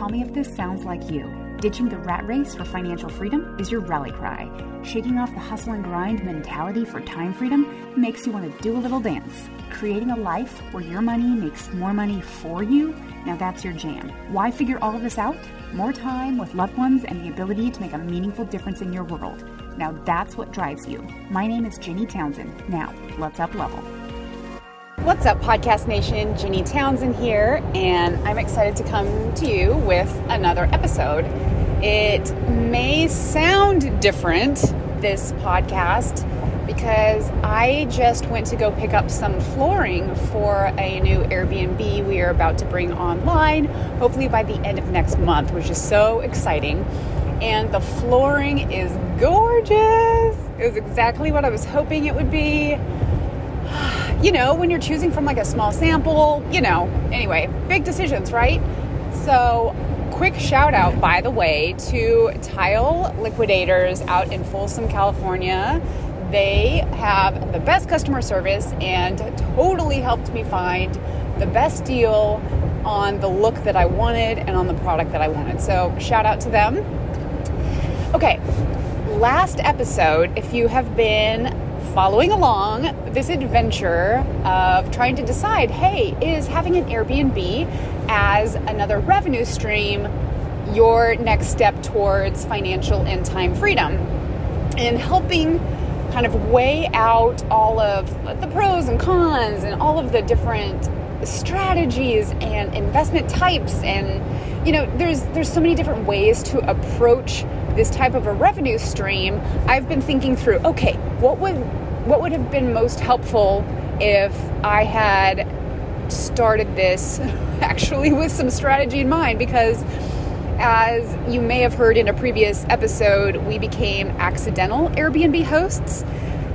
Tell me if this sounds like you. Ditching the rat race for financial freedom is your rally cry. Shaking off the hustle and grind mentality for time freedom makes you want to do a little dance. Creating a life where your money makes more money for you, now that's your jam. Why figure all of this out? More time with loved ones and the ability to make a meaningful difference in your world. Now that's what drives you. My name is Ginny Townsend. Now, let's up level. What's up, Podcast Nation? Ginny Townsend here, and I'm excited to come to you with another episode. It may sound different, this podcast, because I just went to go pick up some flooring for a new Airbnb we are about to bring online, hopefully by the end of next month, which is so exciting. And the flooring is gorgeous. It was exactly what I was hoping it would be you know, when you're choosing from like a small sample, you know, anyway, big decisions, right? So, quick shout out, by the way, to Tile Liquidators out in Folsom, California. They have the best customer service and totally helped me find the best deal on the look that I wanted and on the product that I wanted. So, shout out to them. Okay, last episode, if you have been following along this adventure of trying to decide hey, is having an Airbnb as another revenue stream your next step towards financial and time freedom? And helping kind of weigh out all of the pros and cons and all of the different strategies and investment types and you know there's there's so many different ways to approach this type of a revenue stream i've been thinking through okay what would what would have been most helpful if I had started this actually with some strategy in mind because as you may have heard in a previous episode, we became accidental Airbnb hosts.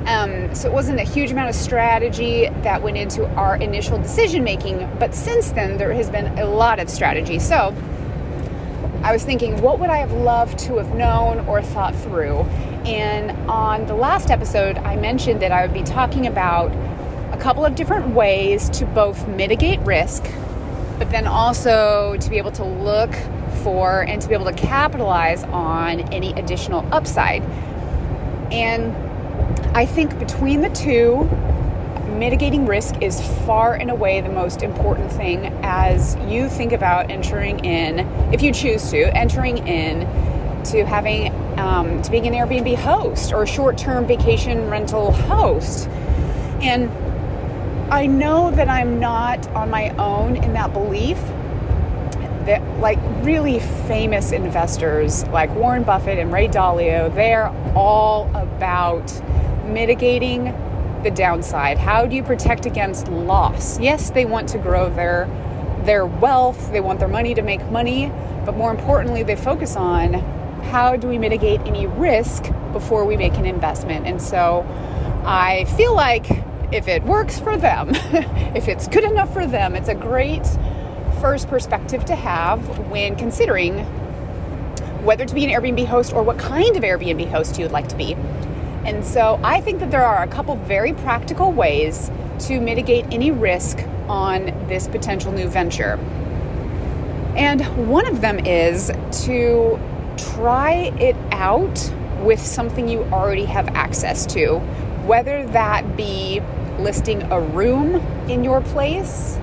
Um, so it wasn't a huge amount of strategy that went into our initial decision making, but since then there has been a lot of strategy. So I was thinking, what would I have loved to have known or thought through? And on the last episode, I mentioned that I would be talking about a couple of different ways to both mitigate risk, but then also to be able to look for and to be able to capitalize on any additional upside. And I think between the two, mitigating risk is far and away the most important as you think about entering in, if you choose to, entering in to having um, to being an Airbnb host or a short-term vacation rental host, and I know that I'm not on my own in that belief. That like really famous investors like Warren Buffett and Ray Dalio, they're all about mitigating the downside. How do you protect against loss? Yes, they want to grow their their wealth, they want their money to make money, but more importantly, they focus on how do we mitigate any risk before we make an investment? And so I feel like if it works for them, if it's good enough for them, it's a great first perspective to have when considering whether to be an Airbnb host or what kind of Airbnb host you would like to be. And so I think that there are a couple very practical ways to mitigate any risk on this potential new venture. And one of them is to try it out with something you already have access to, whether that be listing a room in your place.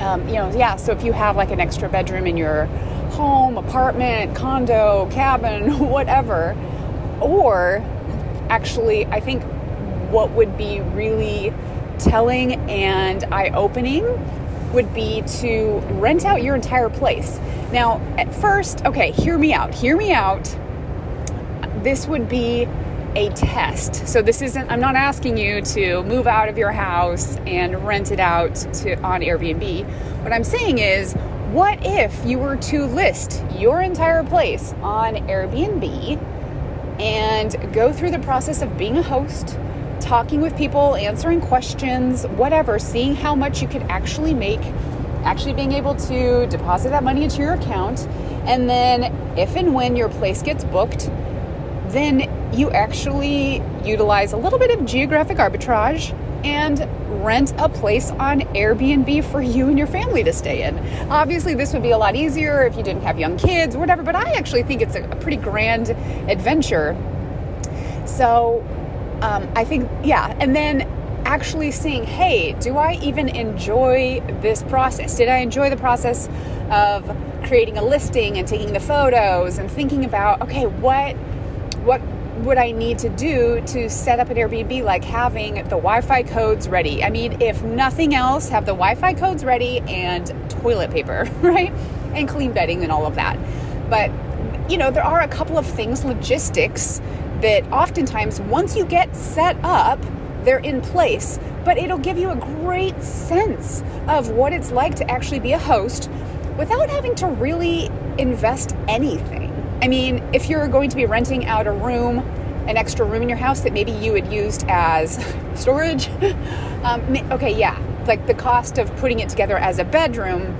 Um, you know, yeah, so if you have like an extra bedroom in your home, apartment, condo, cabin, whatever, or actually, I think what would be really telling and eye opening would be to rent out your entire place. Now, at first, okay, hear me out. Hear me out. This would be a test. So this isn't I'm not asking you to move out of your house and rent it out to on Airbnb. What I'm saying is what if you were to list your entire place on Airbnb and go through the process of being a host, talking with people, answering questions, whatever, seeing how much you could actually make, actually being able to deposit that money into your account. And then, if and when your place gets booked, then you actually utilize a little bit of geographic arbitrage and rent a place on Airbnb for you and your family to stay in. Obviously, this would be a lot easier if you didn't have young kids, or whatever, but I actually think it's a, pretty grand adventure. So, um, I think, yeah, and then actually seeing, hey, do I even enjoy this process? Did I enjoy the process of creating a listing and taking the photos and thinking about, okay, what what would I need to do to set up an Airbnb like having the Wi-Fi codes ready? I mean, if nothing else, have the Wi-Fi codes ready and toilet paper, right? And clean bedding and all of that. But you know, there are a couple of things logistics that oftentimes once you get set up, they're in place, but it'll give you a great sense of what it's like to actually be a host without having to really invest anything. I mean, if you're going to be renting out a room, an extra room in your house that maybe you had used as storage, um, okay, yeah, like the cost of putting it together as a bedroom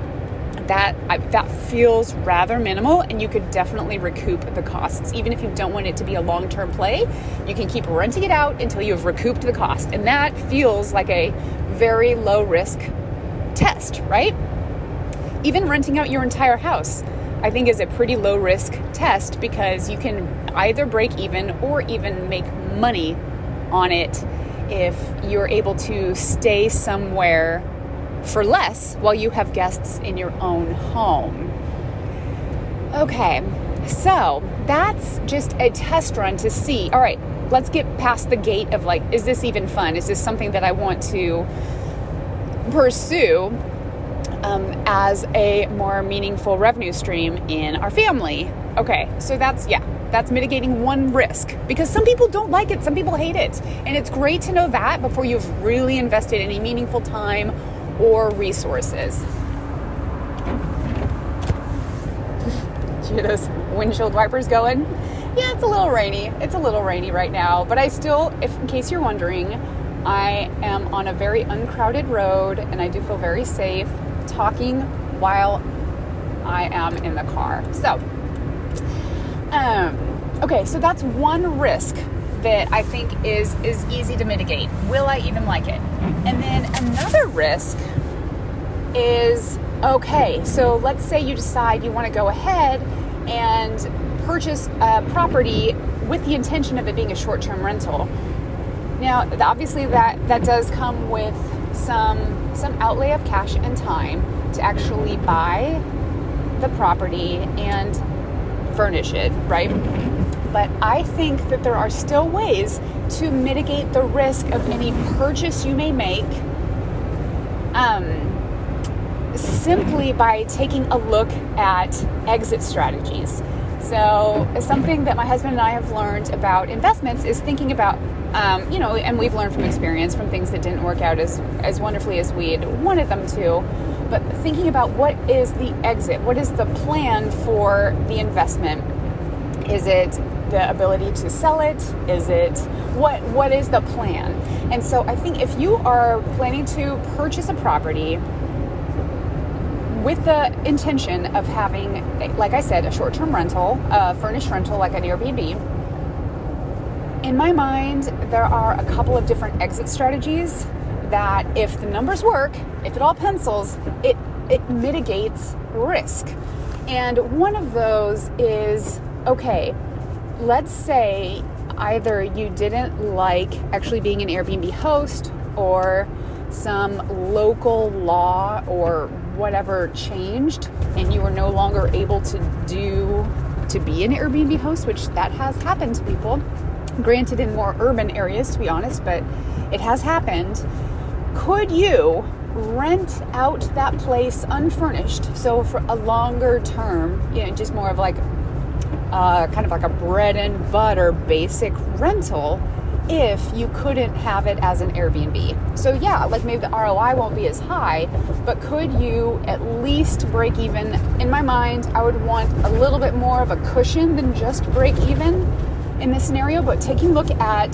that that feels rather minimal and you could definitely recoup the costs. Even if you don't want it to be a long-term play you can keep renting it out until you've recouped the cost. And that feels like a very low risk test right? Even renting out your entire house i think is a pretty low risk test because you can either break even or even make money on it if you're able to stay somewhere for less while you have guests in your own home. Okay, so that's just a test run to see. All right, let's get past the gate of like, is this even fun? Is this something that I want to pursue um, as a more meaningful revenue stream in our family? Okay, so that's, yeah, that's mitigating one risk because some people don't like it, some people hate it. And it's great to know that before you've really invested any meaningful time or resources. Hear those windshield wipers going? Yeah, it's a little rainy. It's a little rainy right now, but I still, if in case you're wondering, I am on a very uncrowded road and I do feel very safe talking while I am in the car. So, um, okay, so that's one risk that I think is is easy to mitigate. Will I even like it? And then another risk is okay. So let's say you decide you want to go ahead and purchase a property with the intention of it being a short-term rental. Now, obviously that that does come with some some outlay of cash and time to actually buy the property and furnish it, right? but I think that there are still ways to mitigate the risk of any purchase you may make um, simply by taking a look at exit strategies. So, something that my husband and I have learned about investments is thinking about, um, you know, and we've learned from experience from things that didn't work out as, as wonderfully as we'd wanted them to, but thinking about what is the exit, what is the plan for the investment. Is it the ability to sell it? Is it what what is the plan? And so I think if you are planning to purchase a property with the intention of having, like I said, a short-term rental, a furnished rental like an Airbnb, in my mind, there are a couple of different exit strategies that if the numbers work, if it all pencils, it it mitigates risk. And one of those is okay, let's say either you didn't like actually being an Airbnb host or some local law or whatever changed and you were no longer able to do to be an Airbnb host, which that has happened to people. Granted, in more urban areas, to be honest, but it has happened. Could you rent out that place unfurnished? So, for a longer term, you know, just more of like uh, kind of like a bread and butter basic rental if you couldn't have it as an Airbnb. So, yeah, like maybe the ROI won't be as high, but could you at least break even? In my mind, I would want a little bit more of a cushion than just break even in this scenario, but taking a look at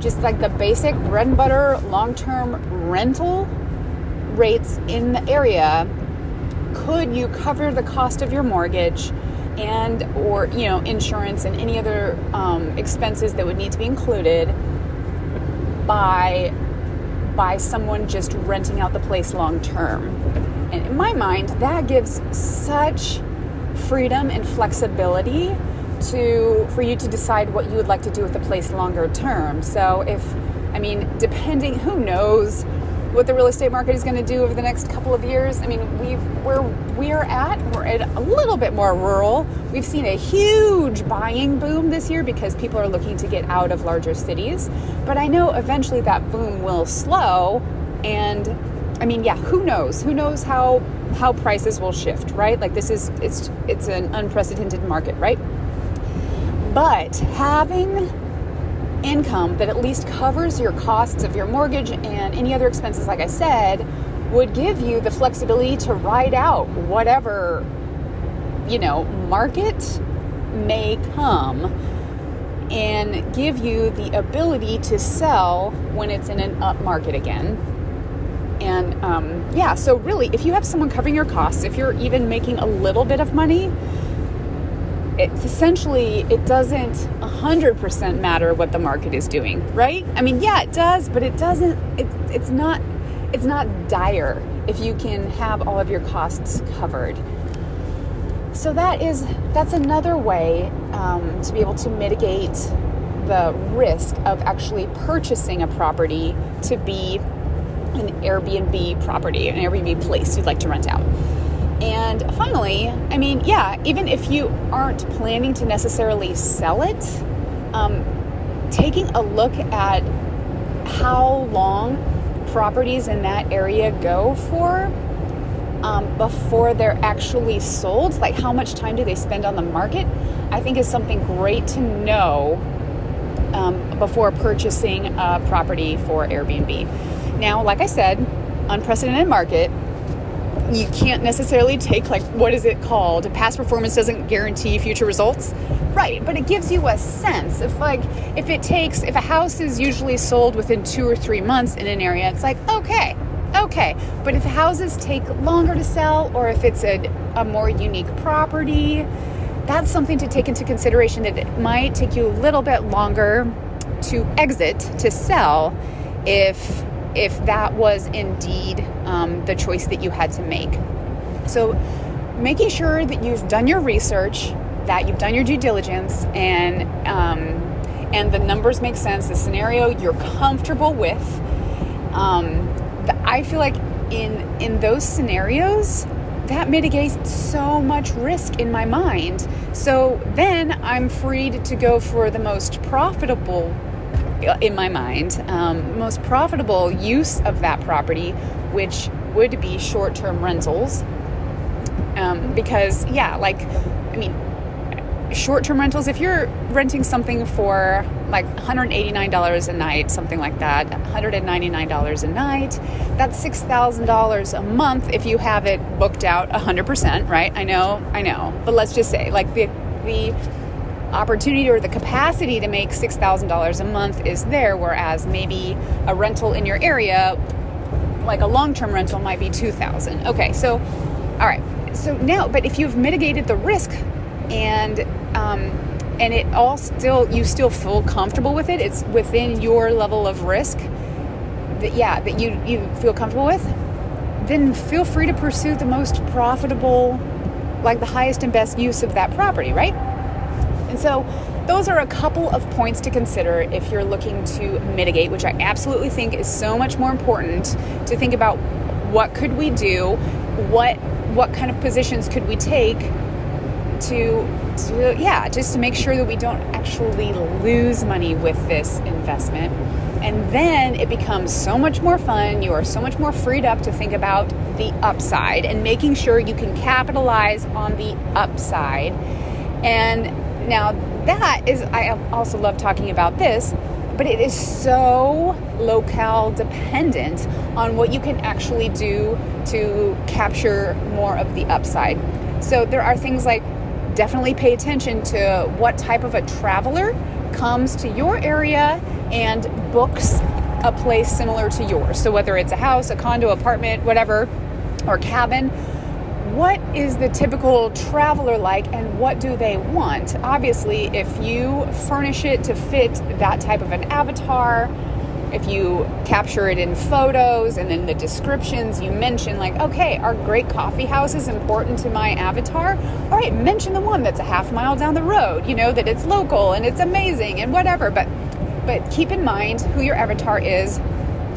just like the basic bread and butter long term rental rates in the area, could you cover the cost of your mortgage? And or you know insurance and any other um, expenses that would need to be included by by someone just renting out the place long term. And in my mind, that gives such freedom and flexibility to for you to decide what you would like to do with the place longer term. So if I mean, depending who knows what the real estate market is going to do over the next couple of years. I mean, we've where we're at, we're at a little bit more rural. We've seen a huge buying boom this year because people are looking to get out of larger cities. But I know eventually that boom will slow and I mean, yeah, who knows? Who knows how how prices will shift, right? Like this is it's it's an unprecedented market, right? But having income that at least covers your costs of your mortgage and any other expenses, like I said, would give you the flexibility to ride out whatever, you know, market may come and give you the ability to sell when it's in an up market again. And um, yeah, so really, if you have someone covering your costs, if you're even making a little bit of money, it's essentially it doesn't 100% matter what the market is doing right? I mean yeah it does but it doesn't it's it's not it's not dire if you can have all of your costs covered. So that is that's another way um, to be able to mitigate the risk of actually purchasing a property to be an airbnb property an airbnb place you'd like to rent out and finally, I mean, yeah, even if you aren't planning to necessarily sell it, um, taking a look at how long properties in that area go for um, before they're actually sold, like how much time do they spend on the market, I think is something great to know um, before purchasing a property for Airbnb. Now, like I said, unprecedented market you can't necessarily take like what is it called? Past performance doesn't guarantee future results? Right but it gives you a sense. If like if it takes if a house is usually sold within two or three months in an area it's like okay okay. But if houses take longer to sell or if it's a, a more unique property that's something to take into consideration that it might take you a little bit longer to exit to sell if if that was indeed um, the choice that you had to make. So, making sure that you've done your research, that you've done your due diligence, and um, and the numbers make sense, the scenario you're comfortable with. Um, the, I feel like in in those scenarios, that mitigates so much risk in my mind. So then I'm freed to go for the most profitable in my mind, um, most profitable use of that property, which would be short term rentals. Um, because, yeah, like, I mean, short term rentals, if you're renting something for like $189 a night, something like that, $199 a night, that's $6,000 a month if you have it booked out 100%, right? I know, I know. But let's just say, like, the, the, opportunity or the capacity to make $6,000 a month is there, whereas maybe a rental in your area, like a long term rental, might be 2000 Okay, so, all right. So now, but if you've mitigated the risk and, um, and it all still, you still feel comfortable with it, it's within your level of risk that, yeah, that you, you feel comfortable with, then feel free to pursue the most profitable, like the highest and best use of that property, right? And so, those are a couple of points to consider if you're looking to mitigate, which I absolutely think is so much more important to think about what could we do, what what kind of positions could we take to, to yeah, just to make sure that we don't actually lose money with this investment. And then it becomes so much more fun. You are so much more freed up to think about the upside and making sure you can capitalize on the upside. And now, that is, I also love talking about this, but it is so locale dependent on what you can actually do to capture more of the upside. So, there are things like definitely pay attention to what type of a traveler comes to your area and books a place similar to yours. So, whether it's a house, a condo, apartment, whatever, or cabin, what is the typical traveler like and what do they want? Obviously, if you furnish it to fit that type of an avatar, if you capture it in photos and then the descriptions you mention like okay our great coffee house is important to my avatar all right mention the one that's a half mile down the road you know that it's local and it's amazing and whatever but but keep in mind who your avatar is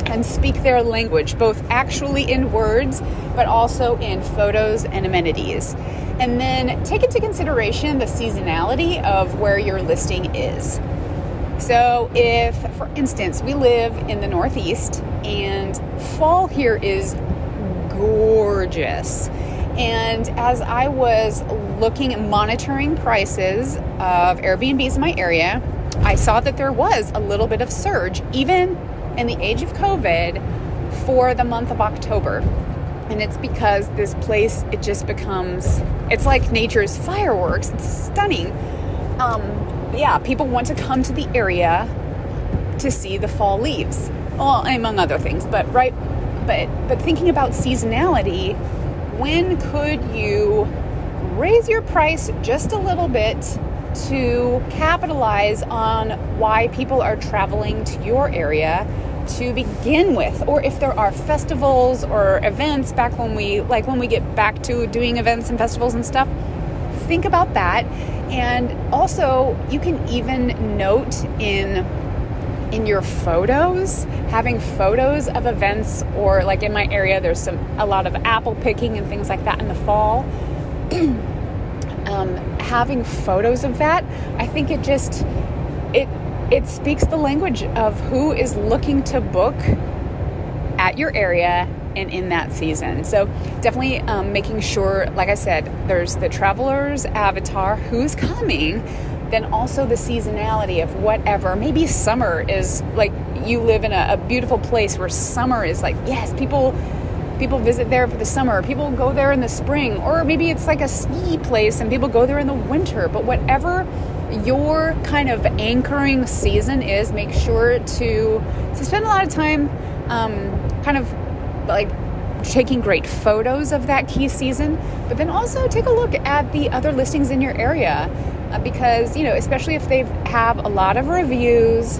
and speak their language both actually in words but also in photos and amenities and then take into consideration the seasonality of where your listing is so, if, for instance, we live in the Northeast and fall here is gorgeous. And as I was looking and monitoring prices of Airbnbs in my area, I saw that there was a little bit of surge, even in the age of COVID, for the month of October. And it's because this place, it just becomes, it's like nature's fireworks. It's stunning. Um, yeah, people want to come to the area to see the fall leaves, well, among other things. But right, but but thinking about seasonality, when could you raise your price just a little bit to capitalize on why people are traveling to your area to begin with or if there are festivals or events back when we like when we get back to doing events and festivals and stuff think about that and also, you can even note in in your photos, having photos of events or like in my area there's some a lot of apple picking and things like that in the fall. um, having photos of that, I think it just it it speaks the language of who is looking to book at your area and in that season. So definitely um, making sure, like I said, there's the traveler's avatar, who's coming, then also the seasonality of whatever. Maybe summer is like you live in a, a beautiful place where summer is like, yes, people people visit there for the summer people go there in the spring or maybe it's like a ski place and people go there in the winter but whatever your kind of anchoring season is make sure to to spend a lot of time um, kind of like taking great photos of that key season, but then also take a look at the other listings in your area uh, because, you know, especially if they have a lot of reviews,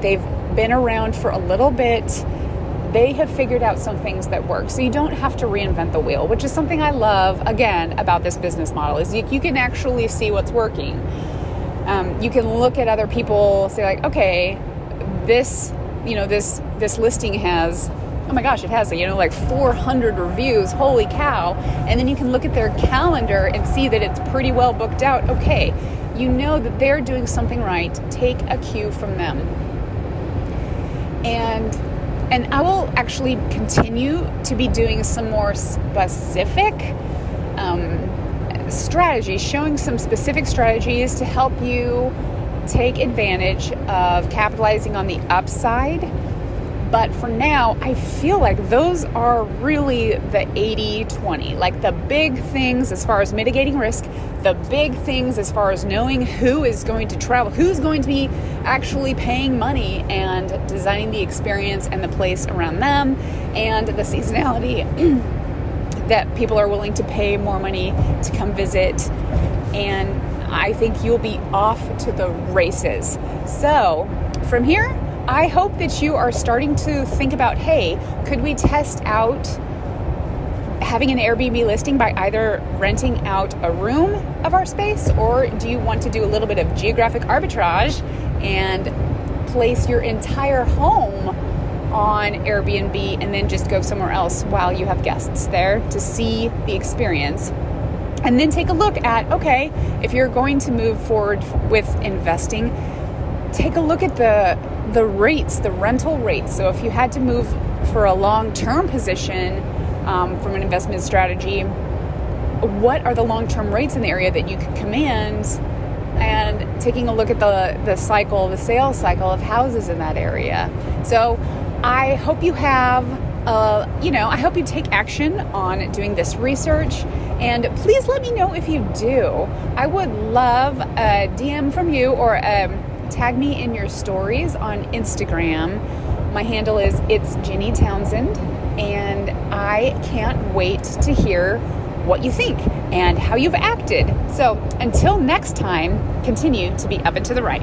they've been around for a little bit, they have figured out some things that work. So you don't have to reinvent the wheel, which is something I love again about this business model is you, you can actually see what's working. Um, you can look at other people, say like, okay, this, you know, this this listing has oh my gosh, it has, you know, like 400 reviews. Holy cow. And then you can look at their calendar and see that it's pretty well booked out. Okay, you know that they're doing something right. Take a cue from them. And and I will actually continue to be doing some more specific um, strategies, showing some specific strategies to help you take advantage of capitalizing on the upside but for now, I feel like those are really the 80 20. Like the big things as far as mitigating risk, the big things as far as knowing who is going to travel, who's going to be actually paying money and designing the experience and the place around them, and the seasonality that people are willing to pay more money to come visit. And I think you'll be off to the races. So, from here, I hope that you are starting to think about hey, could we test out having an Airbnb listing by either renting out a room of our space or do you want to do a little bit of geographic arbitrage and place your entire home on Airbnb and then just go somewhere else while you have guests there to see the experience? And then take a look at okay, if you're going to move forward with investing, take a look at the the rates, the rental rates. So if you had to move for a long term position um, from an investment strategy, what are the long term rates in the area that you could command? And taking a look at the, the cycle, the sales cycle of houses in that area. So I hope you have uh, you know, I hope you take action on doing this research. And please let me know if you do. I would love a DM from you or a um, tag me in your stories on Instagram. My handle is it's Ginny Townsend, and I can't wait to hear what you think and how you've acted. So until next time, continue to be up and to the right.